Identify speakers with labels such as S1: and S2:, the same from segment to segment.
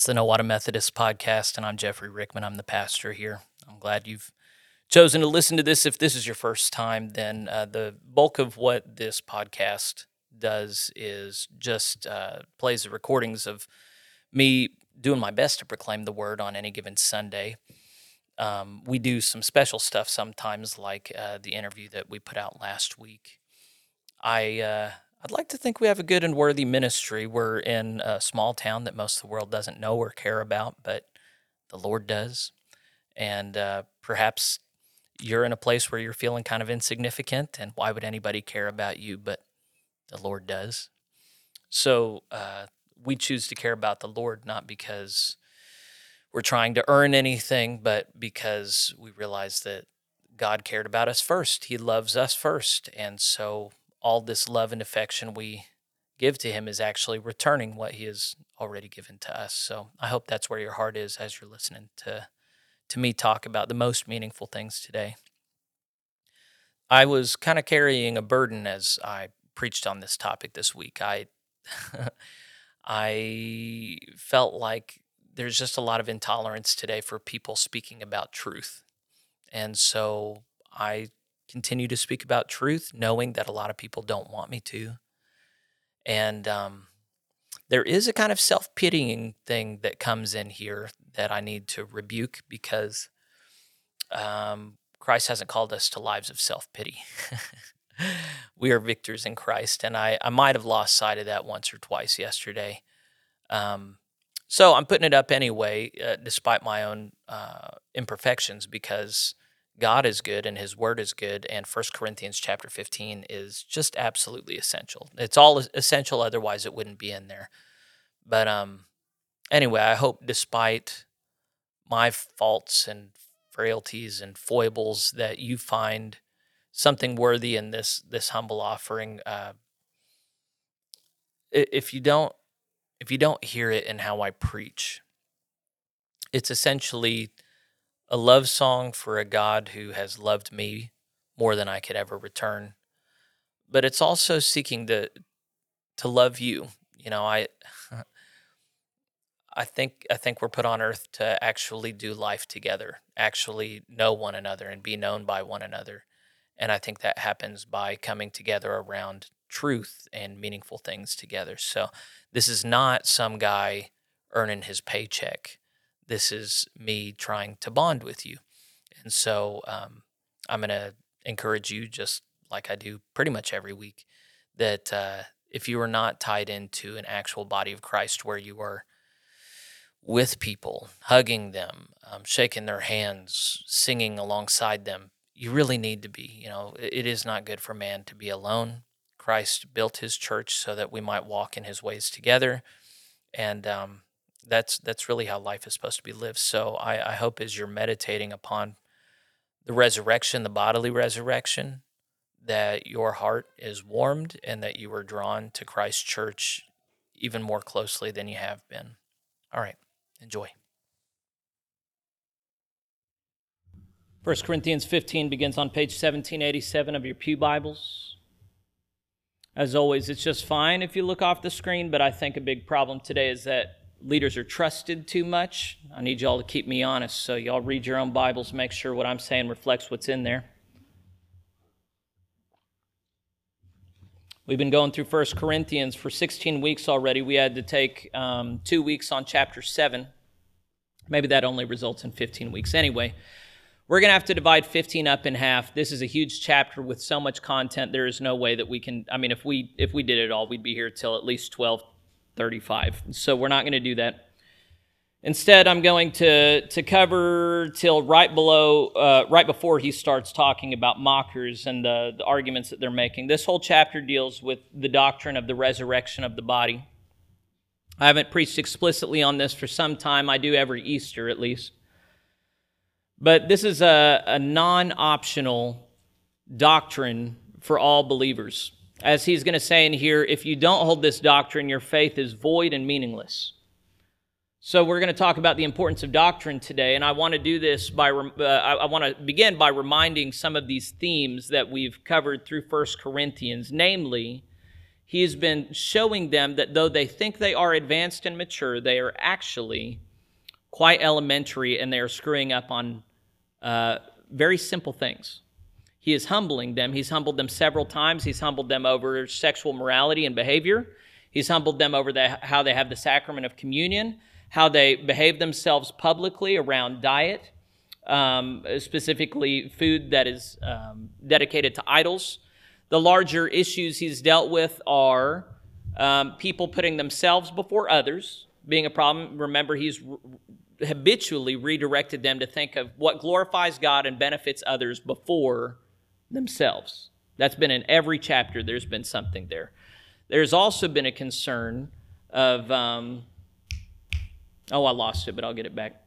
S1: It's the No Water Methodist podcast, and I'm Jeffrey Rickman. I'm the pastor here. I'm glad you've chosen to listen to this. If this is your first time, then uh, the bulk of what this podcast does is just uh, plays the recordings of me doing my best to proclaim the word on any given Sunday. Um, we do some special stuff sometimes, like uh, the interview that we put out last week. I uh, I'd like to think we have a good and worthy ministry. We're in a small town that most of the world doesn't know or care about, but the Lord does. And uh, perhaps you're in a place where you're feeling kind of insignificant, and why would anybody care about you? But the Lord does. So uh, we choose to care about the Lord not because we're trying to earn anything, but because we realize that God cared about us first. He loves us first. And so all this love and affection we give to him is actually returning what he has already given to us. So I hope that's where your heart is as you're listening to to me talk about the most meaningful things today. I was kind of carrying a burden as I preached on this topic this week. I I felt like there's just a lot of intolerance today for people speaking about truth. And so I continue to speak about truth, knowing that a lot of people don't want me to. And um, there is a kind of self pitying thing that comes in here that I need to rebuke because um, Christ hasn't called us to lives of self pity. we are victors in Christ. And I, I might have lost sight of that once or twice yesterday. Um, so I'm putting it up anyway, uh, despite my own uh, imperfections, because God is good and his word is good and 1 Corinthians chapter 15 is just absolutely essential. It's all essential otherwise it wouldn't be in there. But um anyway, I hope despite my faults and frailties and foibles that you find something worthy in this this humble offering uh if you don't if you don't hear it in how I preach it's essentially a love song for a God who has loved me more than I could ever return. But it's also seeking to to love you. You know, I I think I think we're put on earth to actually do life together, actually know one another and be known by one another. And I think that happens by coming together around truth and meaningful things together. So this is not some guy earning his paycheck this is me trying to bond with you. And so um, I'm going to encourage you, just like I do pretty much every week, that uh, if you are not tied into an actual body of Christ where you are with people, hugging them, um, shaking their hands, singing alongside them, you really need to be. You know, it is not good for man to be alone. Christ built his church so that we might walk in his ways together. And um, that's that's really how life is supposed to be lived. So I, I hope as you're meditating upon the resurrection, the bodily resurrection, that your heart is warmed and that you are drawn to Christ's church even more closely than you have been. All right, enjoy. 1 Corinthians 15 begins on page 1787 of your Pew Bibles. As always, it's just fine if you look off the screen, but I think a big problem today is that leaders are trusted too much. I need y'all to keep me honest. So, y'all read your own Bibles, make sure what I'm saying reflects what's in there. We've been going through 1 Corinthians for 16 weeks already. We had to take um, two weeks on chapter 7. Maybe that only results in 15 weeks. Anyway, we're going to have to divide 15 up in half. This is a huge chapter with so much content. There is no way that we can I mean if we if we did it all, we'd be here till at least 12 35. So we're not going to do that. Instead, I'm going to, to cover till right below, uh, right before he starts talking about mockers and the, the arguments that they're making. This whole chapter deals with the doctrine of the resurrection of the body. I haven't preached explicitly on this for some time. I do every Easter at least. But this is a, a non optional doctrine for all believers. As he's going to say in here, if you don't hold this doctrine, your faith is void and meaningless. So we're going to talk about the importance of doctrine today, and I want to do this by uh, I want to begin by reminding some of these themes that we've covered through First Corinthians. Namely, he has been showing them that though they think they are advanced and mature, they are actually quite elementary, and they are screwing up on uh, very simple things. He is humbling them. He's humbled them several times. He's humbled them over sexual morality and behavior. He's humbled them over the, how they have the sacrament of communion, how they behave themselves publicly around diet, um, specifically food that is um, dedicated to idols. The larger issues he's dealt with are um, people putting themselves before others, being a problem. Remember, he's habitually redirected them to think of what glorifies God and benefits others before themselves. That's been in every chapter, there's been something there. There's also been a concern of, um, oh, I lost it, but I'll get it back.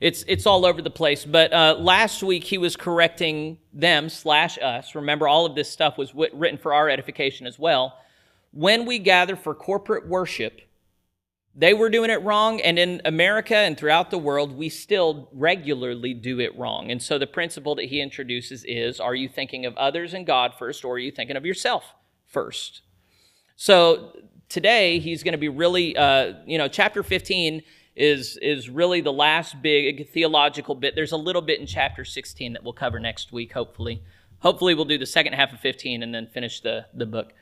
S1: It's, it's all over the place. But uh, last week he was correcting them slash us. Remember, all of this stuff was written for our edification as well. When we gather for corporate worship, they were doing it wrong, and in America and throughout the world, we still regularly do it wrong. And so the principle that he introduces is are you thinking of others and God first, or are you thinking of yourself first? So today, he's going to be really, uh, you know, chapter 15 is, is really the last big theological bit. There's a little bit in chapter 16 that we'll cover next week, hopefully. Hopefully, we'll do the second half of 15 and then finish the, the book.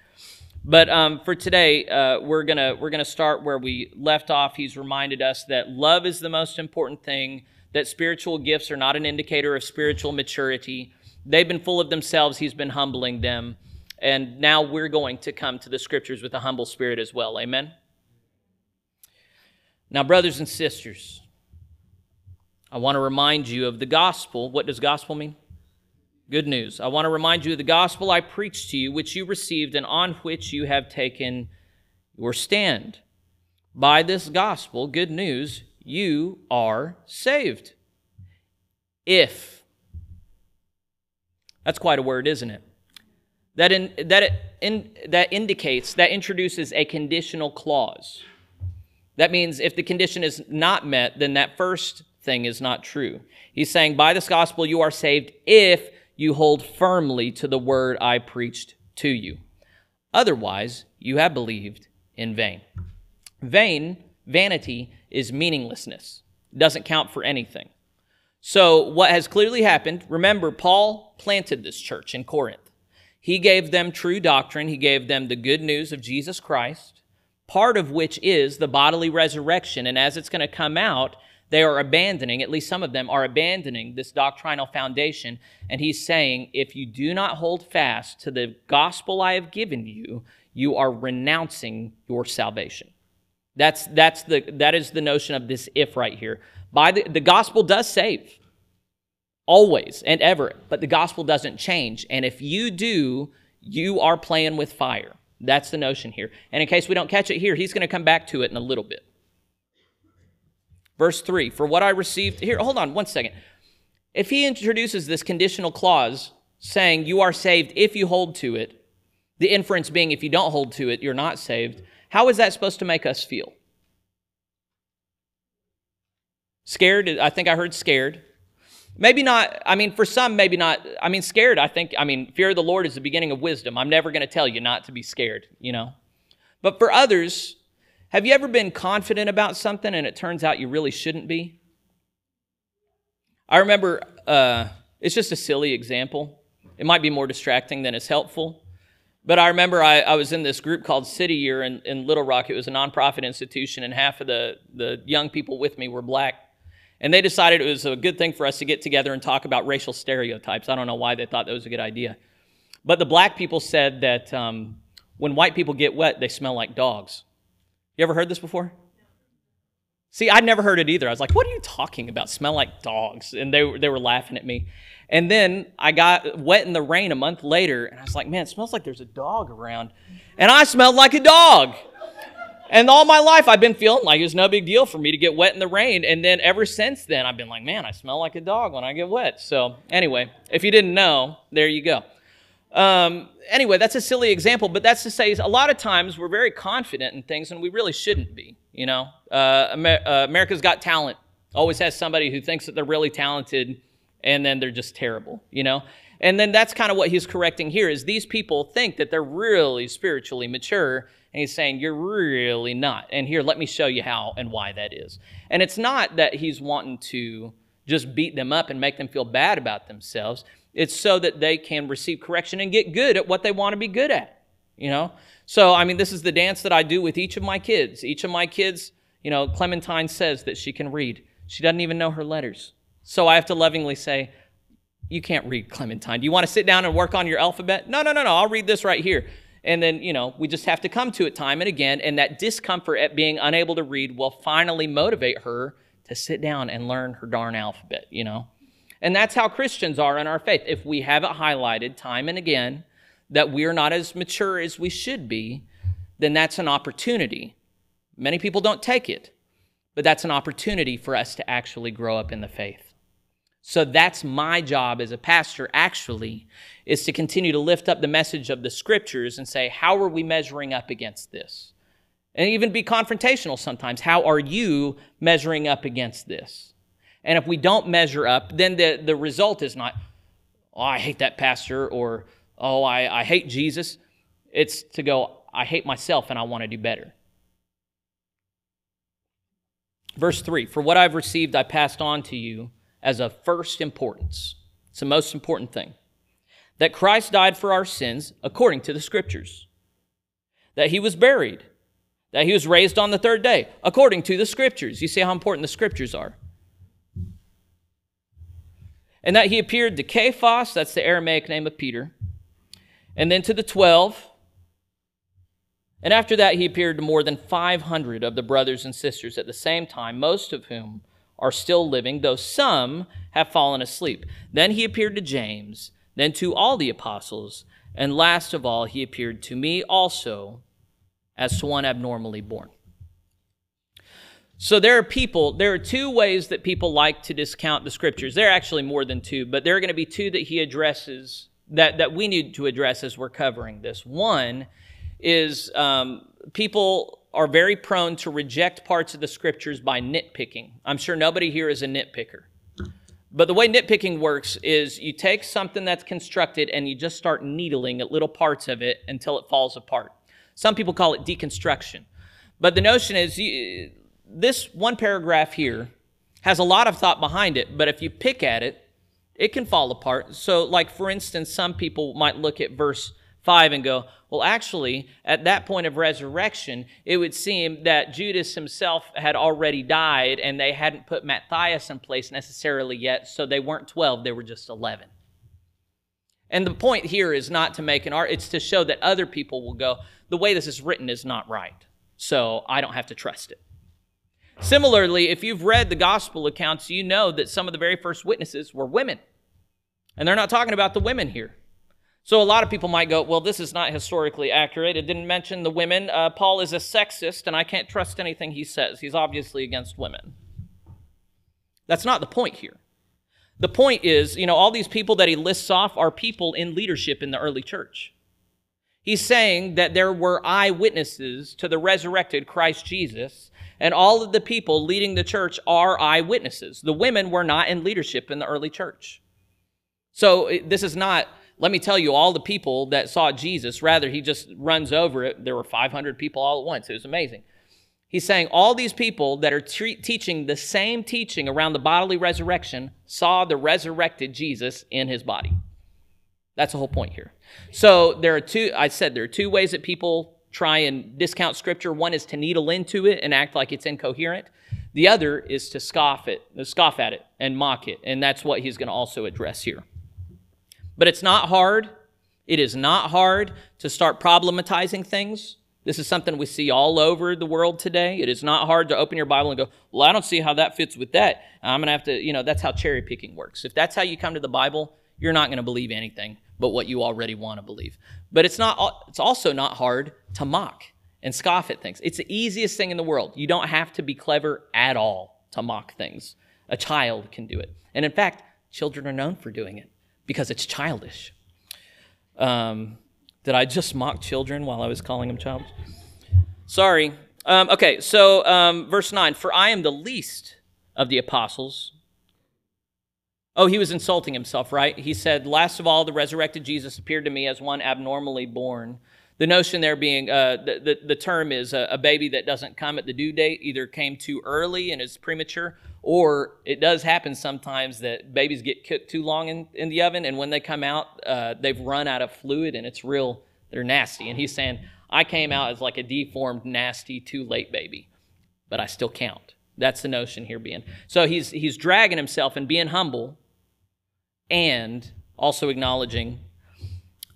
S1: But um, for today, uh, we're gonna we're gonna start where we left off. He's reminded us that love is the most important thing. That spiritual gifts are not an indicator of spiritual maturity. They've been full of themselves. He's been humbling them, and now we're going to come to the scriptures with a humble spirit as well. Amen. Now, brothers and sisters, I want to remind you of the gospel. What does gospel mean? Good news. I want to remind you of the gospel I preached to you, which you received and on which you have taken your stand. By this gospel, good news, you are saved. If. That's quite a word, isn't it? That, in, that, in, that indicates, that introduces a conditional clause. That means if the condition is not met, then that first thing is not true. He's saying, by this gospel you are saved if you hold firmly to the word I preached to you. Otherwise, you have believed in vain. Vain, vanity, is meaninglessness, doesn't count for anything. So, what has clearly happened, remember, Paul planted this church in Corinth. He gave them true doctrine, he gave them the good news of Jesus Christ, part of which is the bodily resurrection. And as it's going to come out, they are abandoning, at least some of them are abandoning this doctrinal foundation. And he's saying, if you do not hold fast to the gospel I have given you, you are renouncing your salvation. That's, that's the, that is the notion of this if right here. By the, the gospel does save, always and ever, but the gospel doesn't change. And if you do, you are playing with fire. That's the notion here. And in case we don't catch it here, he's going to come back to it in a little bit. Verse 3 For what I received, here, hold on one second. If he introduces this conditional clause saying you are saved if you hold to it, the inference being if you don't hold to it, you're not saved, how is that supposed to make us feel? Scared? I think I heard scared. Maybe not, I mean, for some, maybe not. I mean, scared, I think, I mean, fear of the Lord is the beginning of wisdom. I'm never going to tell you not to be scared, you know. But for others, have you ever been confident about something and it turns out you really shouldn't be? I remember, uh, it's just a silly example. It might be more distracting than it's helpful. But I remember I, I was in this group called City Year in, in Little Rock. It was a nonprofit institution, and half of the, the young people with me were black. And they decided it was a good thing for us to get together and talk about racial stereotypes. I don't know why they thought that was a good idea. But the black people said that um, when white people get wet, they smell like dogs. You ever heard this before? See, I'd never heard it either. I was like, what are you talking about? Smell like dogs. And they, they were laughing at me. And then I got wet in the rain a month later, and I was like, man, it smells like there's a dog around. And I smelled like a dog. And all my life, I've been feeling like it's no big deal for me to get wet in the rain. And then ever since then, I've been like, man, I smell like a dog when I get wet. So, anyway, if you didn't know, there you go. Um, anyway, that's a silly example, but that's to say, a lot of times we're very confident in things and we really shouldn't be. You know, uh, Amer- uh, America's Got Talent always has somebody who thinks that they're really talented and then they're just terrible, you know? And then that's kind of what he's correcting here is these people think that they're really spiritually mature and he's saying you're really not. And here let me show you how and why that is. And it's not that he's wanting to just beat them up and make them feel bad about themselves. It's so that they can receive correction and get good at what they want to be good at, you know? So, I mean, this is the dance that I do with each of my kids. Each of my kids, you know, Clementine says that she can read. She doesn't even know her letters. So I have to lovingly say, You can't read Clementine. Do you want to sit down and work on your alphabet? No, no, no, no. I'll read this right here. And then, you know, we just have to come to it time and again. And that discomfort at being unable to read will finally motivate her to sit down and learn her darn alphabet, you know? And that's how Christians are in our faith. If we have it highlighted time and again that we're not as mature as we should be, then that's an opportunity. Many people don't take it, but that's an opportunity for us to actually grow up in the faith. So that's my job as a pastor, actually, is to continue to lift up the message of the scriptures and say, how are we measuring up against this? And even be confrontational sometimes. How are you measuring up against this? And if we don't measure up, then the, the result is not, oh, I hate that pastor, or oh, I, I hate Jesus. It's to go, I hate myself and I want to do better. Verse 3 For what I've received, I passed on to you as of first importance. It's the most important thing. That Christ died for our sins according to the Scriptures, that he was buried, that he was raised on the third day according to the Scriptures. You see how important the Scriptures are. And that he appeared to Cephas, that's the Aramaic name of Peter, and then to the twelve. And after that, he appeared to more than 500 of the brothers and sisters at the same time, most of whom are still living, though some have fallen asleep. Then he appeared to James, then to all the apostles, and last of all, he appeared to me also as to one abnormally born. So there are people, there are two ways that people like to discount the scriptures. There are actually more than two, but there are going to be two that he addresses that, that we need to address as we're covering this. One is um, people are very prone to reject parts of the scriptures by nitpicking. I'm sure nobody here is a nitpicker. But the way nitpicking works is you take something that's constructed and you just start needling at little parts of it until it falls apart. Some people call it deconstruction. But the notion is you, this one paragraph here has a lot of thought behind it, but if you pick at it, it can fall apart. So, like for instance, some people might look at verse 5 and go, well, actually, at that point of resurrection, it would seem that Judas himself had already died and they hadn't put Matthias in place necessarily yet, so they weren't 12, they were just 11. And the point here is not to make an art, it's to show that other people will go, the way this is written is not right, so I don't have to trust it. Similarly, if you've read the gospel accounts, you know that some of the very first witnesses were women. And they're not talking about the women here. So a lot of people might go, well, this is not historically accurate. It didn't mention the women. Uh, Paul is a sexist, and I can't trust anything he says. He's obviously against women. That's not the point here. The point is, you know, all these people that he lists off are people in leadership in the early church. He's saying that there were eyewitnesses to the resurrected Christ Jesus, and all of the people leading the church are eyewitnesses. The women were not in leadership in the early church. So this is not let me tell you, all the people that saw Jesus, rather, he just runs over it. There were 500 people all at once. It was amazing. He's saying all these people that are teaching the same teaching around the bodily resurrection saw the resurrected Jesus in his body. That's the whole point here. So there are two, I said there are two ways that people try and discount scripture. One is to needle into it and act like it's incoherent. The other is to scoff it, scoff at it and mock it. And that's what he's going to also address here. But it's not hard. It is not hard to start problematizing things. This is something we see all over the world today. It is not hard to open your Bible and go, Well, I don't see how that fits with that. I'm going to have to, you know, that's how cherry picking works. If that's how you come to the Bible, you're not going to believe anything but what you already want to believe. But it's not it's also not hard to mock and scoff at things. It's the easiest thing in the world. You don't have to be clever at all to mock things. A child can do it. And in fact, children are known for doing it because it's childish. Um, did I just mock children while I was calling them childish? Sorry. Um, okay, so um, verse 9 For I am the least of the apostles. Oh, he was insulting himself, right? He said, Last of all, the resurrected Jesus appeared to me as one abnormally born. The notion there being, uh, the, the, the, term is a, a, baby that doesn't come at the due date, either came too early and is premature, or it does happen sometimes that babies get cooked too long in, in the oven, and when they come out, uh, they've run out of fluid and it's real, they're nasty. And he's saying, I came out as like a deformed, nasty, too late baby, but I still count. That's the notion here being. So he's, he's dragging himself and being humble and also acknowledging,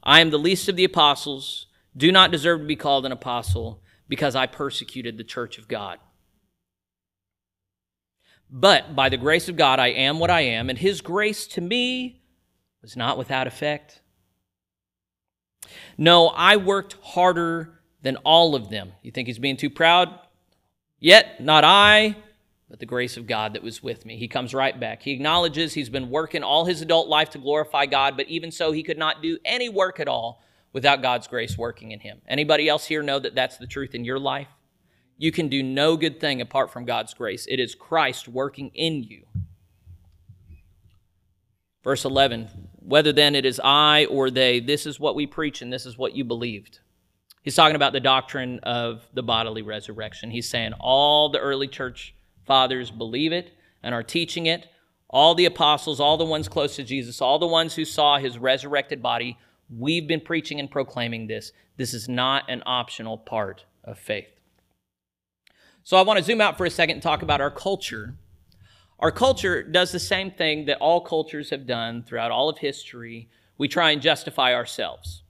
S1: I am the least of the apostles do not deserve to be called an apostle because I persecuted the church of God. But by the grace of God, I am what I am, and his grace to me was not without effect. No, I worked harder than all of them. You think he's being too proud? Yet, not I, but the grace of God that was with me. He comes right back. He acknowledges he's been working all his adult life to glorify God, but even so, he could not do any work at all without God's grace working in him. Anybody else here know that that's the truth in your life? You can do no good thing apart from God's grace. It is Christ working in you. Verse 11 Whether then it is I or they, this is what we preach and this is what you believed. He's talking about the doctrine of the bodily resurrection. He's saying all the early church fathers believe it and are teaching it. All the apostles, all the ones close to Jesus, all the ones who saw his resurrected body We've been preaching and proclaiming this. This is not an optional part of faith. So I want to zoom out for a second and talk about our culture. Our culture does the same thing that all cultures have done throughout all of history. We try and justify ourselves.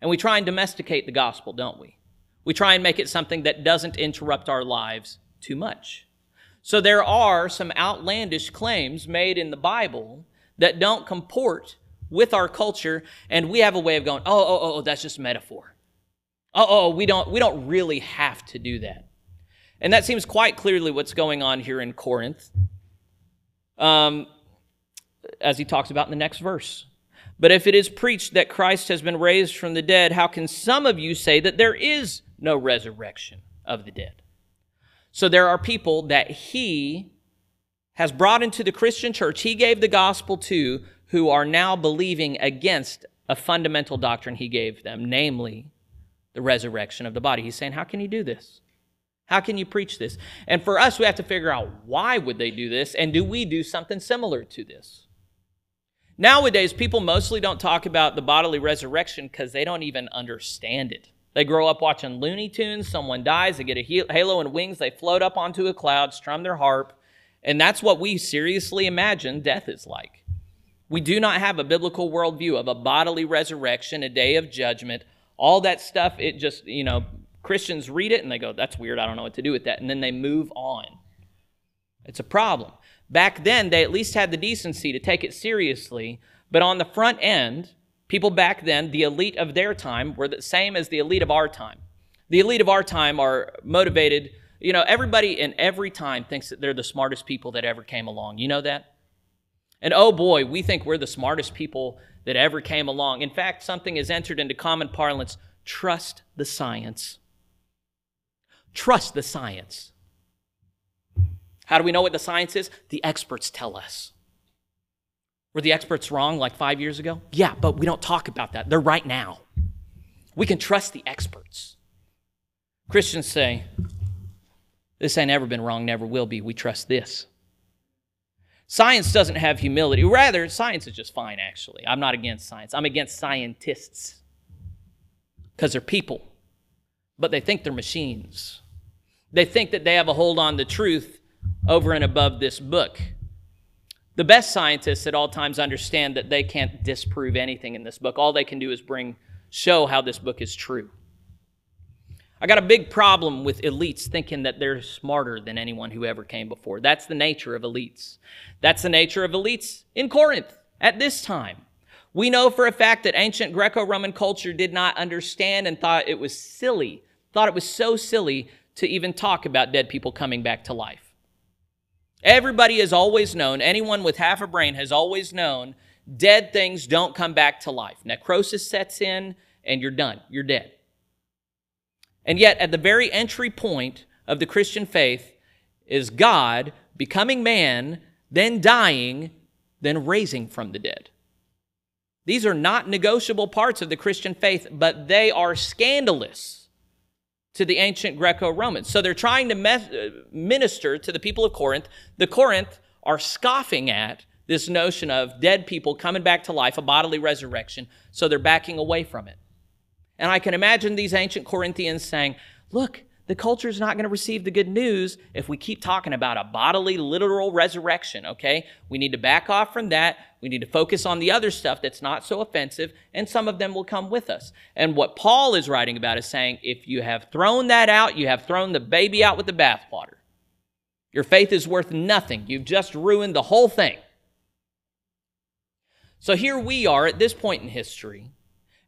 S1: And we try and domesticate the gospel, don't we? We try and make it something that doesn't interrupt our lives too much. So there are some outlandish claims made in the Bible that don't comport with our culture, and we have a way of going, oh, oh, oh, oh that's just metaphor. Oh, oh, we don't, we don't really have to do that. And that seems quite clearly what's going on here in Corinth, um, as he talks about in the next verse. But if it is preached that Christ has been raised from the dead, how can some of you say that there is no resurrection of the dead? So there are people that he has brought into the Christian church, he gave the gospel to, who are now believing against a fundamental doctrine he gave them, namely the resurrection of the body. He's saying, How can you do this? How can you preach this? And for us, we have to figure out why would they do this, and do we do something similar to this? Nowadays, people mostly don't talk about the bodily resurrection because they don't even understand it. They grow up watching Looney Tunes, someone dies, they get a halo and wings, they float up onto a cloud, strum their harp, and that's what we seriously imagine death is like. We do not have a biblical worldview of a bodily resurrection, a day of judgment, all that stuff. It just, you know, Christians read it and they go, that's weird. I don't know what to do with that. And then they move on. It's a problem. Back then, they at least had the decency to take it seriously. But on the front end, people back then, the elite of their time, were the same as the elite of our time. The elite of our time are motivated. You know, everybody in every time thinks that they're the smartest people that ever came along. You know that? And oh boy, we think we're the smartest people that ever came along. In fact, something is entered into common parlance trust the science. Trust the science. How do we know what the science is? The experts tell us. Were the experts wrong like five years ago? Yeah, but we don't talk about that. They're right now. We can trust the experts. Christians say, This ain't ever been wrong, never will be. We trust this. Science doesn't have humility. Rather, science is just fine, actually. I'm not against science. I'm against scientists because they're people, but they think they're machines. They think that they have a hold on the truth over and above this book. The best scientists at all times understand that they can't disprove anything in this book. All they can do is bring show how this book is true. I got a big problem with elites thinking that they're smarter than anyone who ever came before. That's the nature of elites. That's the nature of elites in Corinth at this time. We know for a fact that ancient Greco Roman culture did not understand and thought it was silly thought it was so silly to even talk about dead people coming back to life. Everybody has always known, anyone with half a brain has always known, dead things don't come back to life. Necrosis sets in, and you're done. You're dead. And yet, at the very entry point of the Christian faith is God becoming man, then dying, then raising from the dead. These are not negotiable parts of the Christian faith, but they are scandalous to the ancient Greco Romans. So they're trying to uh, minister to the people of Corinth. The Corinth are scoffing at this notion of dead people coming back to life, a bodily resurrection, so they're backing away from it. And I can imagine these ancient Corinthians saying, Look, the culture is not going to receive the good news if we keep talking about a bodily, literal resurrection, okay? We need to back off from that. We need to focus on the other stuff that's not so offensive, and some of them will come with us. And what Paul is writing about is saying if you have thrown that out, you have thrown the baby out with the bathwater. Your faith is worth nothing. You've just ruined the whole thing. So here we are at this point in history,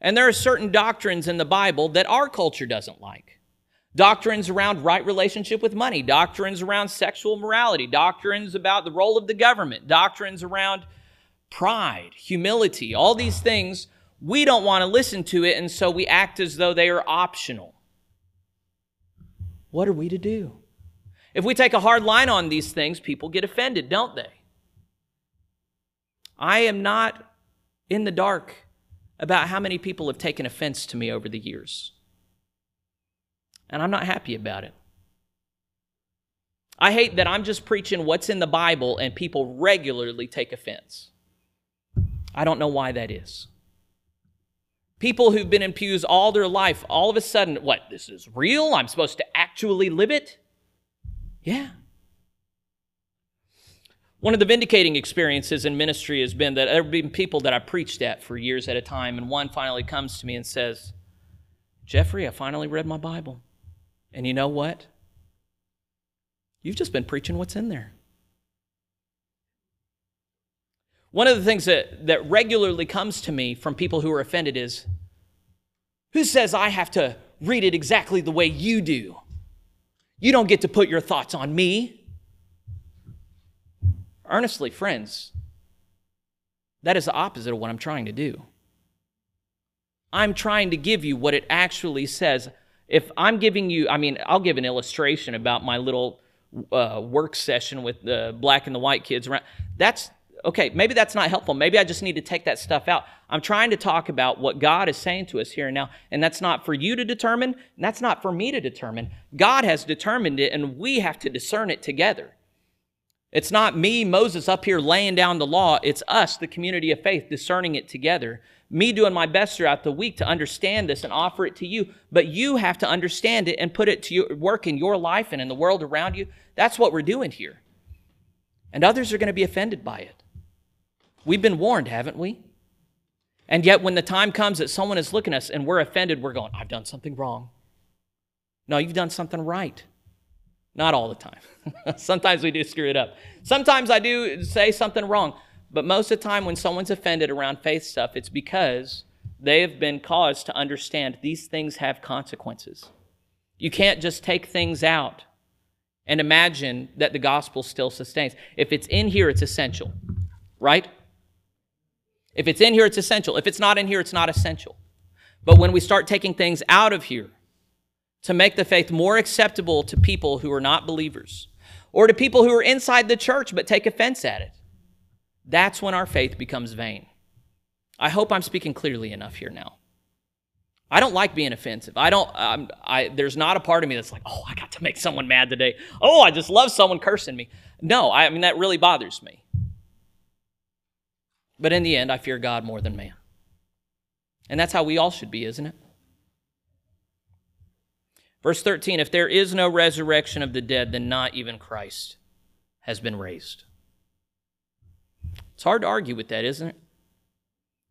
S1: and there are certain doctrines in the Bible that our culture doesn't like doctrines around right relationship with money, doctrines around sexual morality, doctrines about the role of the government, doctrines around pride, humility, all these things. We don't want to listen to it, and so we act as though they are optional. What are we to do? If we take a hard line on these things, people get offended, don't they? I am not in the dark about how many people have taken offense to me over the years and I'm not happy about it. I hate that I'm just preaching what's in the Bible and people regularly take offense. I don't know why that is. People who've been in pews all their life, all of a sudden, what, this is real? I'm supposed to actually live it? Yeah. One of the vindicating experiences in ministry has been that there have been people that I preached at for years at a time, and one finally comes to me and says, Jeffrey, I finally read my Bible. And you know what? You've just been preaching what's in there. One of the things that, that regularly comes to me from people who are offended is who says I have to read it exactly the way you do? You don't get to put your thoughts on me. Earnestly, friends, that is the opposite of what I'm trying to do. I'm trying to give you what it actually says if I'm giving you, I mean, I'll give an illustration about my little uh, work session with the black and the white kids around. That's okay. Maybe that's not helpful. Maybe I just need to take that stuff out. I'm trying to talk about what God is saying to us here and now, and that's not for you to determine, and that's not for me to determine. God has determined it, and we have to discern it together. It's not me, Moses, up here laying down the law. It's us, the community of faith, discerning it together me doing my best throughout the week to understand this and offer it to you, but you have to understand it and put it to your, work in your life and in the world around you. That's what we're doing here. And others are going to be offended by it. We've been warned, haven't we? And yet, when the time comes that someone is looking at us and we're offended, we're going, I've done something wrong. No, you've done something right. Not all the time. Sometimes we do screw it up. Sometimes I do say something wrong. But most of the time, when someone's offended around faith stuff, it's because they have been caused to understand these things have consequences. You can't just take things out and imagine that the gospel still sustains. If it's in here, it's essential, right? If it's in here, it's essential. If it's not in here, it's not essential. But when we start taking things out of here to make the faith more acceptable to people who are not believers, or to people who are inside the church but take offense at it, that's when our faith becomes vain. I hope I'm speaking clearly enough here now. I don't like being offensive. I don't. Um, I there's not a part of me that's like, oh, I got to make someone mad today. Oh, I just love someone cursing me. No, I, I mean that really bothers me. But in the end, I fear God more than man, and that's how we all should be, isn't it? Verse 13: If there is no resurrection of the dead, then not even Christ has been raised. It's hard to argue with that, isn't it?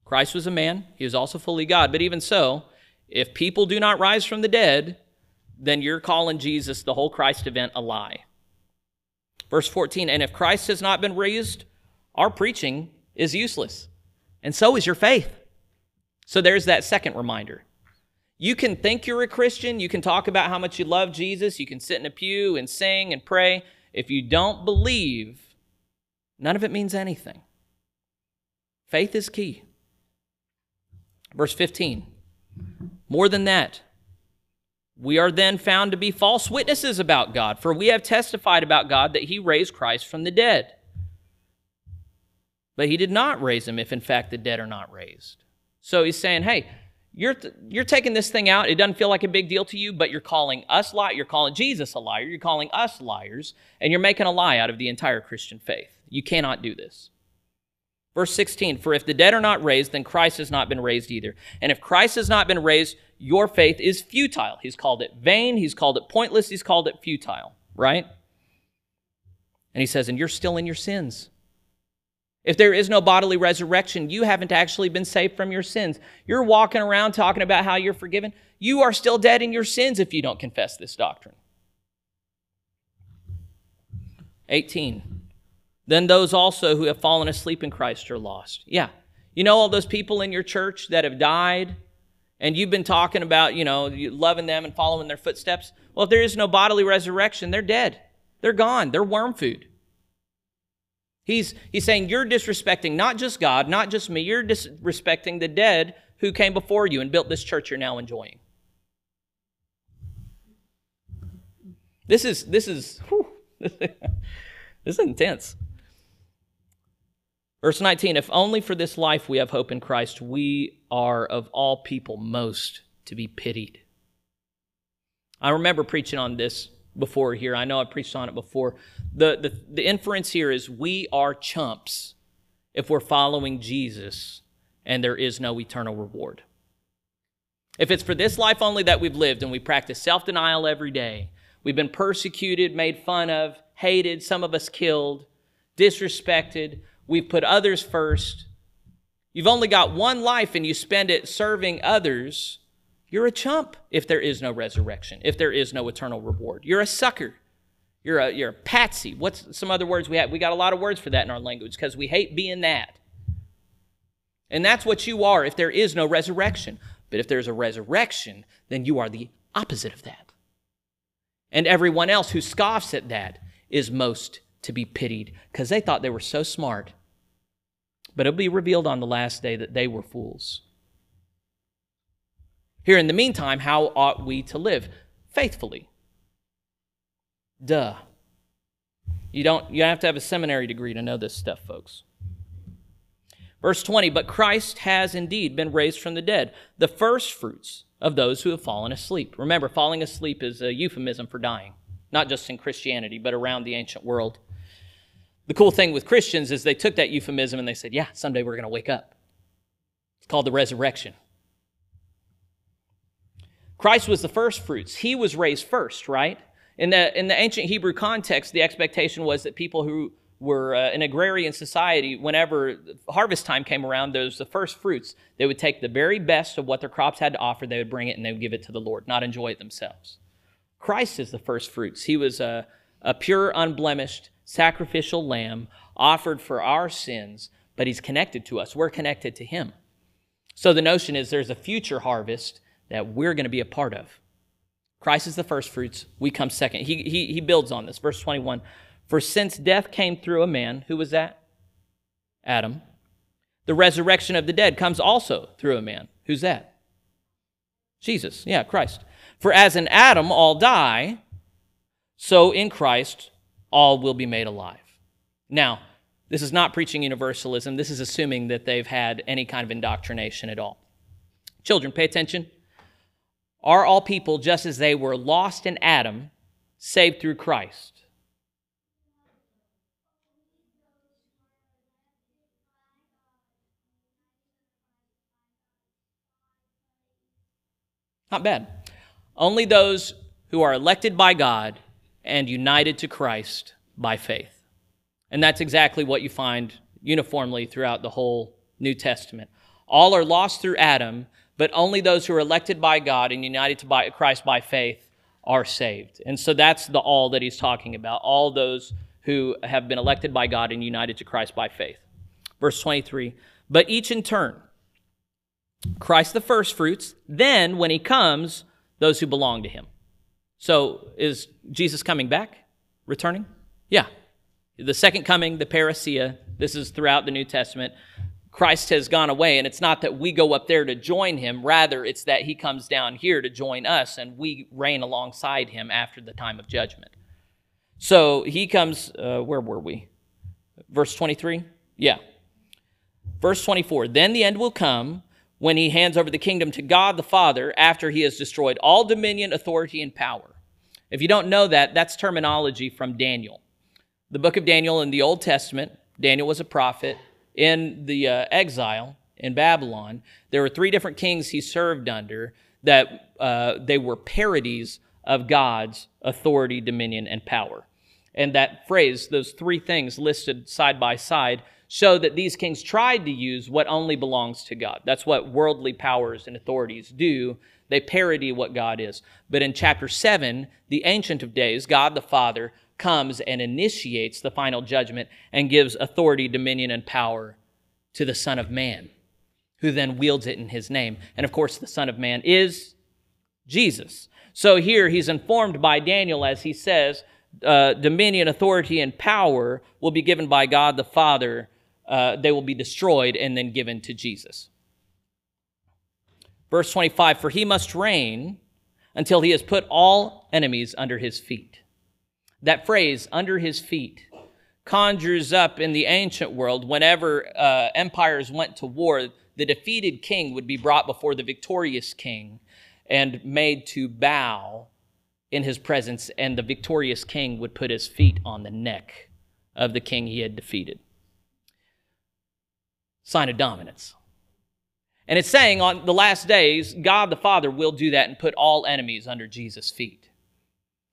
S1: Christ was a man, he was also fully God. But even so, if people do not rise from the dead, then you're calling Jesus, the whole Christ event, a lie. Verse 14, and if Christ has not been raised, our preaching is useless, and so is your faith. So there's that second reminder. You can think you're a Christian, you can talk about how much you love Jesus, you can sit in a pew and sing and pray. If you don't believe, none of it means anything. Faith is key. Verse 15. More than that, we are then found to be false witnesses about God, for we have testified about God that he raised Christ from the dead. But he did not raise him if in fact the dead are not raised. So he's saying, hey, you're, you're taking this thing out. It doesn't feel like a big deal to you, but you're calling us lie. You're calling Jesus a liar. You're calling us liars, and you're making a lie out of the entire Christian faith. You cannot do this. Verse 16 For if the dead are not raised, then Christ has not been raised either. And if Christ has not been raised, your faith is futile. He's called it vain. He's called it pointless. He's called it futile, right? And he says, And you're still in your sins. If there is no bodily resurrection, you haven't actually been saved from your sins. You're walking around talking about how you're forgiven. You are still dead in your sins if you don't confess this doctrine. 18. Then those also who have fallen asleep in Christ are lost. Yeah. You know all those people in your church that have died and you've been talking about, you know, loving them and following their footsteps? Well, if there is no bodily resurrection, they're dead. They're gone. They're worm food. He's, he's saying you're disrespecting not just God, not just me, you're disrespecting the dead who came before you and built this church you're now enjoying. This is, this is, whew, this is intense. Verse 19 If only for this life we have hope in Christ, we are of all people most to be pitied. I remember preaching on this before here. I know I preached on it before. The, the, the inference here is we are chumps if we're following Jesus and there is no eternal reward. If it's for this life only that we've lived and we practice self denial every day, we've been persecuted, made fun of, hated, some of us killed, disrespected, we've put others first. You've only got one life and you spend it serving others you're a chump if there is no resurrection, if there is no eternal reward. You're a sucker. You're a, you're a patsy. What's some other words we have? We got a lot of words for that in our language because we hate being that. And that's what you are if there is no resurrection. But if there's a resurrection, then you are the opposite of that. And everyone else who scoffs at that is most to be pitied because they thought they were so smart. But it'll be revealed on the last day that they were fools. Here in the meantime, how ought we to live? Faithfully. Duh. You don't, you have to have a seminary degree to know this stuff, folks. Verse 20, but Christ has indeed been raised from the dead, the first fruits of those who have fallen asleep. Remember, falling asleep is a euphemism for dying, not just in Christianity, but around the ancient world. The cool thing with Christians is they took that euphemism and they said, yeah, someday we're going to wake up. It's called the resurrection. Christ was the first fruits. He was raised first, right? In the, in the ancient Hebrew context, the expectation was that people who were uh, an agrarian society, whenever harvest time came around, those the first fruits. They would take the very best of what their crops had to offer, they would bring it and they would give it to the Lord, not enjoy it themselves. Christ is the first fruits. He was a, a pure, unblemished, sacrificial lamb offered for our sins, but he's connected to us. We're connected to him. So the notion is there's a future harvest that we're going to be a part of. Christ is the first fruits, we come second. He, he, he builds on this. Verse 21 For since death came through a man, who was that? Adam. The resurrection of the dead comes also through a man. Who's that? Jesus. Yeah, Christ. For as in Adam all die, so in Christ all will be made alive. Now, this is not preaching universalism. This is assuming that they've had any kind of indoctrination at all. Children, pay attention. Are all people just as they were lost in Adam, saved through Christ? Not bad. Only those who are elected by God and united to Christ by faith. And that's exactly what you find uniformly throughout the whole New Testament. All are lost through Adam, but only those who are elected by God and united to Christ by faith are saved. And so that's the all that he's talking about, all those who have been elected by God and united to Christ by faith. Verse 23 But each in turn, Christ the first fruits, then when he comes, those who belong to him. So is Jesus coming back? Returning? Yeah. The second coming, the parousia, this is throughout the New Testament. Christ has gone away, and it's not that we go up there to join him. Rather, it's that he comes down here to join us, and we reign alongside him after the time of judgment. So he comes, uh, where were we? Verse 23? Yeah. Verse 24 Then the end will come when he hands over the kingdom to God the Father after he has destroyed all dominion, authority, and power. If you don't know that, that's terminology from Daniel. The book of Daniel in the Old Testament, Daniel was a prophet. In the uh, exile in Babylon, there were three different kings he served under that uh, they were parodies of God's authority, dominion, and power. And that phrase, those three things listed side by side, show that these kings tried to use what only belongs to God. That's what worldly powers and authorities do. They parody what God is. But in chapter 7, the Ancient of Days, God the Father, comes and initiates the final judgment and gives authority, dominion, and power to the Son of Man, who then wields it in his name. And of course, the Son of Man is Jesus. So here he's informed by Daniel as he says, uh, dominion, authority, and power will be given by God the Father uh, they will be destroyed and then given to Jesus. Verse 25 For he must reign until he has put all enemies under his feet. That phrase, under his feet, conjures up in the ancient world whenever uh, empires went to war, the defeated king would be brought before the victorious king and made to bow in his presence, and the victorious king would put his feet on the neck of the king he had defeated sign of dominance. And it's saying on the last days, God the Father will do that and put all enemies under Jesus' feet.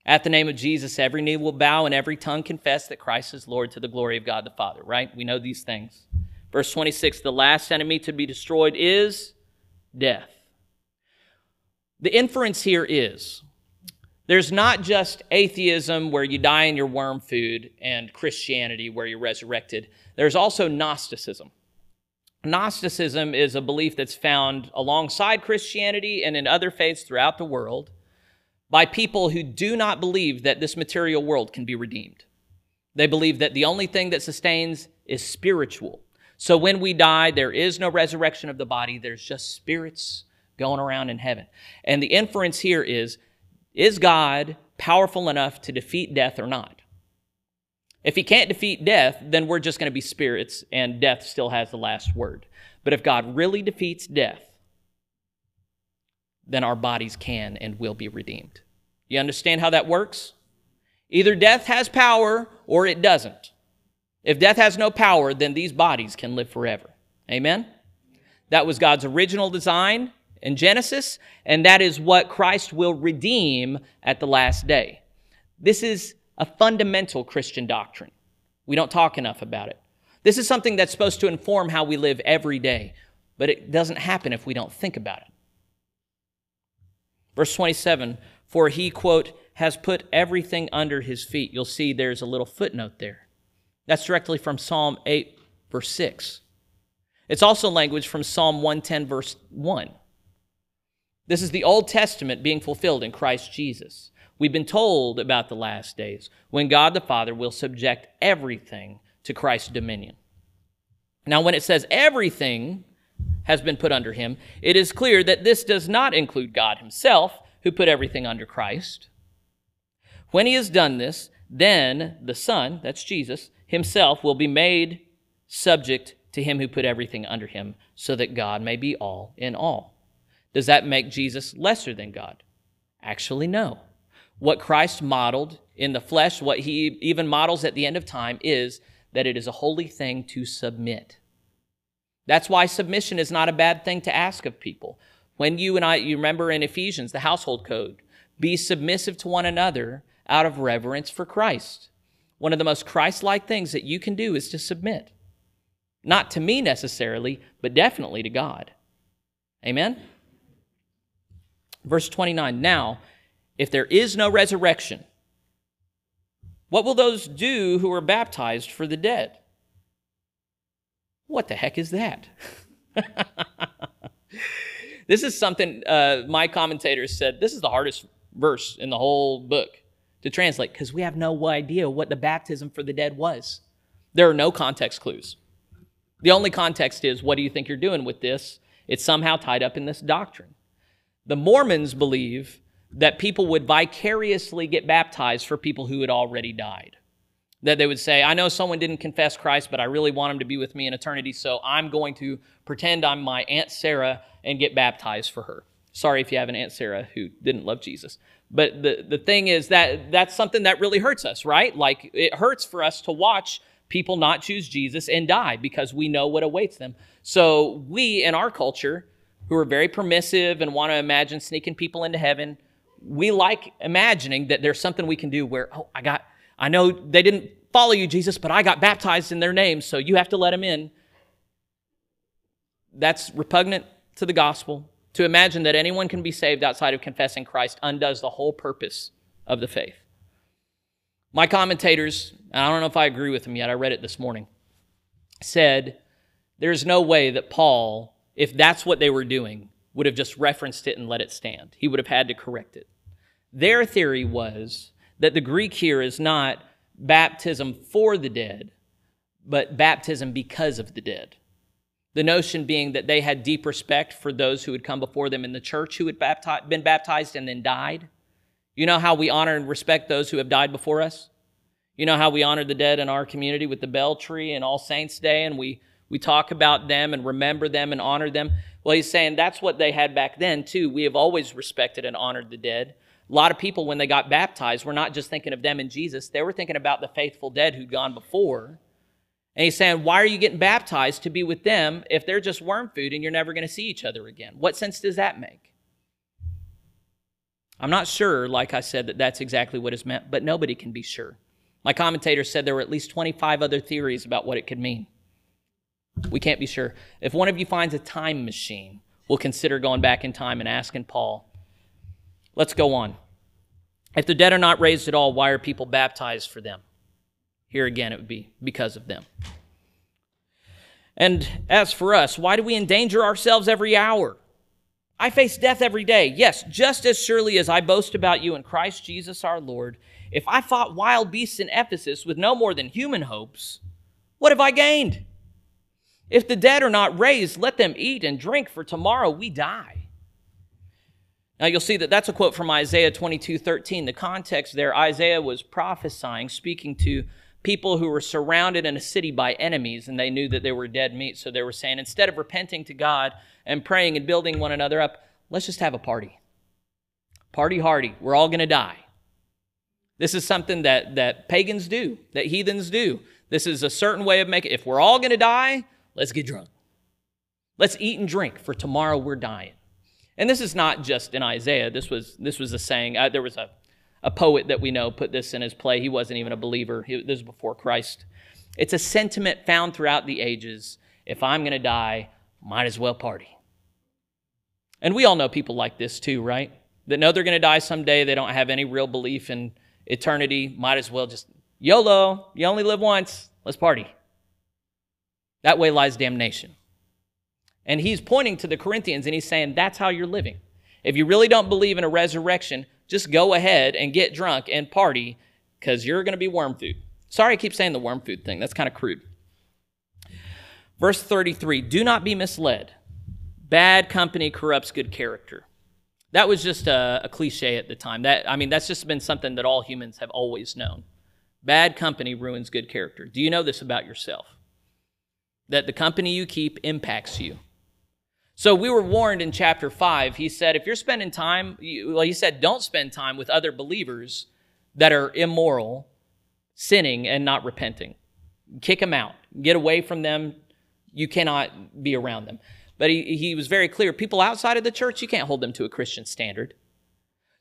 S1: At the name of Jesus, every knee will bow and every tongue confess that Christ is Lord to the glory of God the Father, right? We know these things. Verse 26 the last enemy to be destroyed is death. The inference here is there's not just atheism where you die in your worm food and Christianity where you're resurrected, there's also Gnosticism. Gnosticism is a belief that's found alongside Christianity and in other faiths throughout the world by people who do not believe that this material world can be redeemed. They believe that the only thing that sustains is spiritual. So when we die, there is no resurrection of the body, there's just spirits going around in heaven. And the inference here is is God powerful enough to defeat death or not? If he can't defeat death, then we're just going to be spirits and death still has the last word. But if God really defeats death, then our bodies can and will be redeemed. You understand how that works? Either death has power or it doesn't. If death has no power, then these bodies can live forever. Amen? That was God's original design in Genesis, and that is what Christ will redeem at the last day. This is a fundamental Christian doctrine. We don't talk enough about it. This is something that's supposed to inform how we live every day, but it doesn't happen if we don't think about it. Verse 27 For he, quote, has put everything under his feet. You'll see there's a little footnote there. That's directly from Psalm 8, verse 6. It's also language from Psalm 110, verse 1. This is the Old Testament being fulfilled in Christ Jesus. We've been told about the last days when God the Father will subject everything to Christ's dominion. Now, when it says everything has been put under him, it is clear that this does not include God himself, who put everything under Christ. When he has done this, then the Son, that's Jesus, himself will be made subject to him who put everything under him, so that God may be all in all. Does that make Jesus lesser than God? Actually, no. What Christ modeled in the flesh, what he even models at the end of time, is that it is a holy thing to submit. That's why submission is not a bad thing to ask of people. When you and I, you remember in Ephesians, the household code, be submissive to one another out of reverence for Christ. One of the most Christ like things that you can do is to submit. Not to me necessarily, but definitely to God. Amen? Verse 29 Now, if there is no resurrection, what will those do who are baptized for the dead? What the heck is that? this is something uh, my commentators said this is the hardest verse in the whole book to translate because we have no idea what the baptism for the dead was. There are no context clues. The only context is what do you think you're doing with this? It's somehow tied up in this doctrine. The Mormons believe that people would vicariously get baptized for people who had already died. That they would say, I know someone didn't confess Christ, but I really want him to be with me in eternity, so I'm going to pretend I'm my Aunt Sarah and get baptized for her. Sorry if you have an Aunt Sarah who didn't love Jesus. But the, the thing is that that's something that really hurts us, right? Like it hurts for us to watch people not choose Jesus and die because we know what awaits them. So we in our culture, who are very permissive and want to imagine sneaking people into heaven, we like imagining that there's something we can do where, oh, I got, I know they didn't follow you, Jesus, but I got baptized in their name, so you have to let them in. That's repugnant to the gospel. To imagine that anyone can be saved outside of confessing Christ undoes the whole purpose of the faith. My commentators, I don't know if I agree with them yet, I read it this morning, said there's no way that Paul, if that's what they were doing, would have just referenced it and let it stand. He would have had to correct it. Their theory was that the Greek here is not baptism for the dead, but baptism because of the dead. The notion being that they had deep respect for those who had come before them in the church who had been baptized and then died. You know how we honor and respect those who have died before us? You know how we honor the dead in our community with the bell tree and All Saints Day, and we, we talk about them and remember them and honor them? Well, he's saying that's what they had back then, too. We have always respected and honored the dead. A lot of people, when they got baptized, were not just thinking of them and Jesus, they were thinking about the faithful dead who'd gone before. And he's saying, Why are you getting baptized to be with them if they're just worm food and you're never going to see each other again? What sense does that make? I'm not sure, like I said, that that's exactly what is meant, but nobody can be sure. My commentator said there were at least 25 other theories about what it could mean. We can't be sure. If one of you finds a time machine, we'll consider going back in time and asking Paul. Let's go on. If the dead are not raised at all, why are people baptized for them? Here again, it would be because of them. And as for us, why do we endanger ourselves every hour? I face death every day. Yes, just as surely as I boast about you in Christ Jesus our Lord. If I fought wild beasts in Ephesus with no more than human hopes, what have I gained? If the dead are not raised, let them eat and drink, for tomorrow we die. Now you'll see that that's a quote from Isaiah 22 13. The context there, Isaiah was prophesying, speaking to people who were surrounded in a city by enemies, and they knew that they were dead meat. So they were saying, instead of repenting to God and praying and building one another up, let's just have a party. Party hardy. We're all going to die. This is something that, that pagans do, that heathens do. This is a certain way of making If we're all going to die, Let's get drunk. Let's eat and drink, for tomorrow we're dying. And this is not just in Isaiah. This was, this was a saying. Uh, there was a, a poet that we know put this in his play. He wasn't even a believer, he, this was before Christ. It's a sentiment found throughout the ages. If I'm going to die, might as well party. And we all know people like this too, right? That know they're going to die someday. They don't have any real belief in eternity. Might as well just YOLO. You only live once. Let's party. That way lies damnation. And he's pointing to the Corinthians and he's saying, that's how you're living. If you really don't believe in a resurrection, just go ahead and get drunk and party because you're going to be worm food. Sorry, I keep saying the worm food thing. That's kind of crude. Verse 33 Do not be misled. Bad company corrupts good character. That was just a, a, cliche at the time. That I mean, that's just been something that all humans have always known. Bad company ruins good character. Do you know this about yourself? That the company you keep impacts you. So we were warned in chapter 5. He said, if you're spending time, well, he said, don't spend time with other believers that are immoral, sinning, and not repenting. Kick them out. Get away from them. You cannot be around them. But he, he was very clear people outside of the church, you can't hold them to a Christian standard.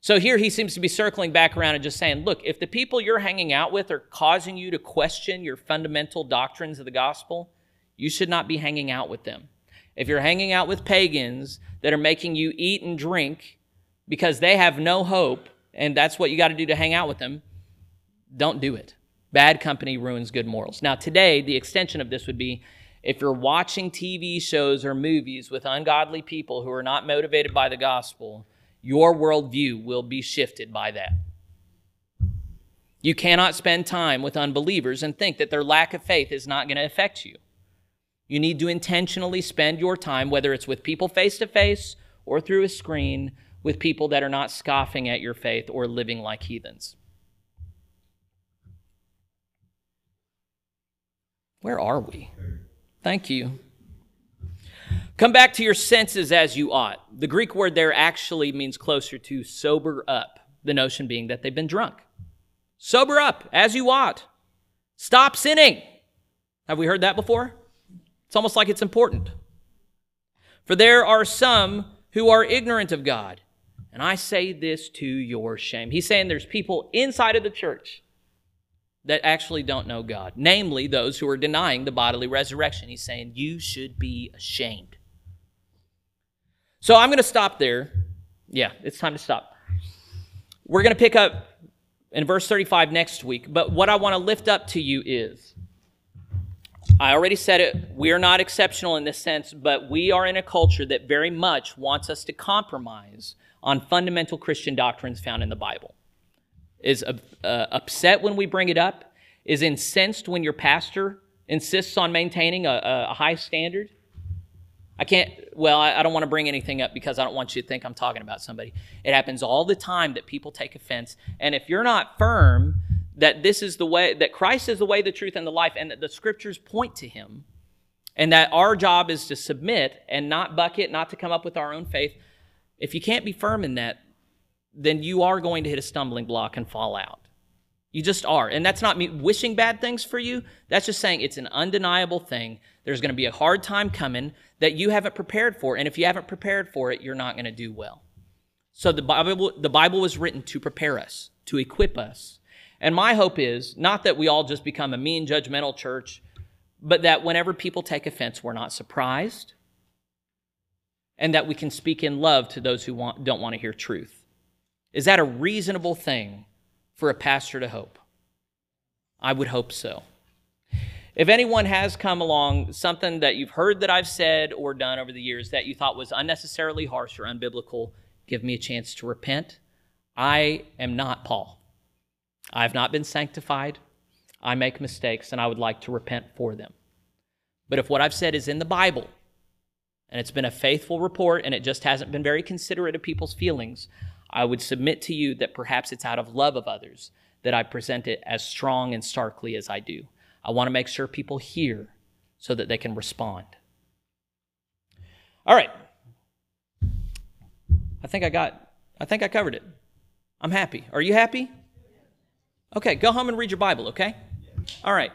S1: So here he seems to be circling back around and just saying, look, if the people you're hanging out with are causing you to question your fundamental doctrines of the gospel, you should not be hanging out with them. If you're hanging out with pagans that are making you eat and drink because they have no hope, and that's what you got to do to hang out with them, don't do it. Bad company ruins good morals. Now, today, the extension of this would be if you're watching TV shows or movies with ungodly people who are not motivated by the gospel, your worldview will be shifted by that. You cannot spend time with unbelievers and think that their lack of faith is not going to affect you. You need to intentionally spend your time, whether it's with people face to face or through a screen, with people that are not scoffing at your faith or living like heathens. Where are we? Thank you. Come back to your senses as you ought. The Greek word there actually means closer to sober up, the notion being that they've been drunk. Sober up as you ought. Stop sinning. Have we heard that before? It's almost like it's important. For there are some who are ignorant of God. And I say this to your shame. He's saying there's people inside of the church that actually don't know God, namely those who are denying the bodily resurrection. He's saying you should be ashamed. So I'm going to stop there. Yeah, it's time to stop. We're going to pick up in verse 35 next week, but what I want to lift up to you is I already said it, we are not exceptional in this sense, but we are in a culture that very much wants us to compromise on fundamental Christian doctrines found in the Bible. Is uh, upset when we bring it up, is incensed when your pastor insists on maintaining a, a high standard. I can't, well, I, I don't want to bring anything up because I don't want you to think I'm talking about somebody. It happens all the time that people take offense. And if you're not firm that this is the way, that Christ is the way, the truth, and the life, and that the scriptures point to him, and that our job is to submit and not bucket, not to come up with our own faith, if you can't be firm in that, then you are going to hit a stumbling block and fall out. You just are. And that's not me wishing bad things for you. That's just saying it's an undeniable thing. There's going to be a hard time coming that you haven't prepared for. And if you haven't prepared for it, you're not going to do well. So the Bible, the Bible was written to prepare us, to equip us. And my hope is not that we all just become a mean, judgmental church, but that whenever people take offense, we're not surprised, and that we can speak in love to those who want, don't want to hear truth. Is that a reasonable thing for a pastor to hope? I would hope so. If anyone has come along something that you've heard that I've said or done over the years that you thought was unnecessarily harsh or unbiblical, give me a chance to repent. I am not Paul. I have not been sanctified. I make mistakes and I would like to repent for them. But if what I've said is in the Bible and it's been a faithful report and it just hasn't been very considerate of people's feelings, I would submit to you that perhaps it's out of love of others that I present it as strong and starkly as I do. I want to make sure people hear so that they can respond. All right. I think I got I think I covered it. I'm happy. Are you happy? Okay, go home and read your Bible, okay? All right.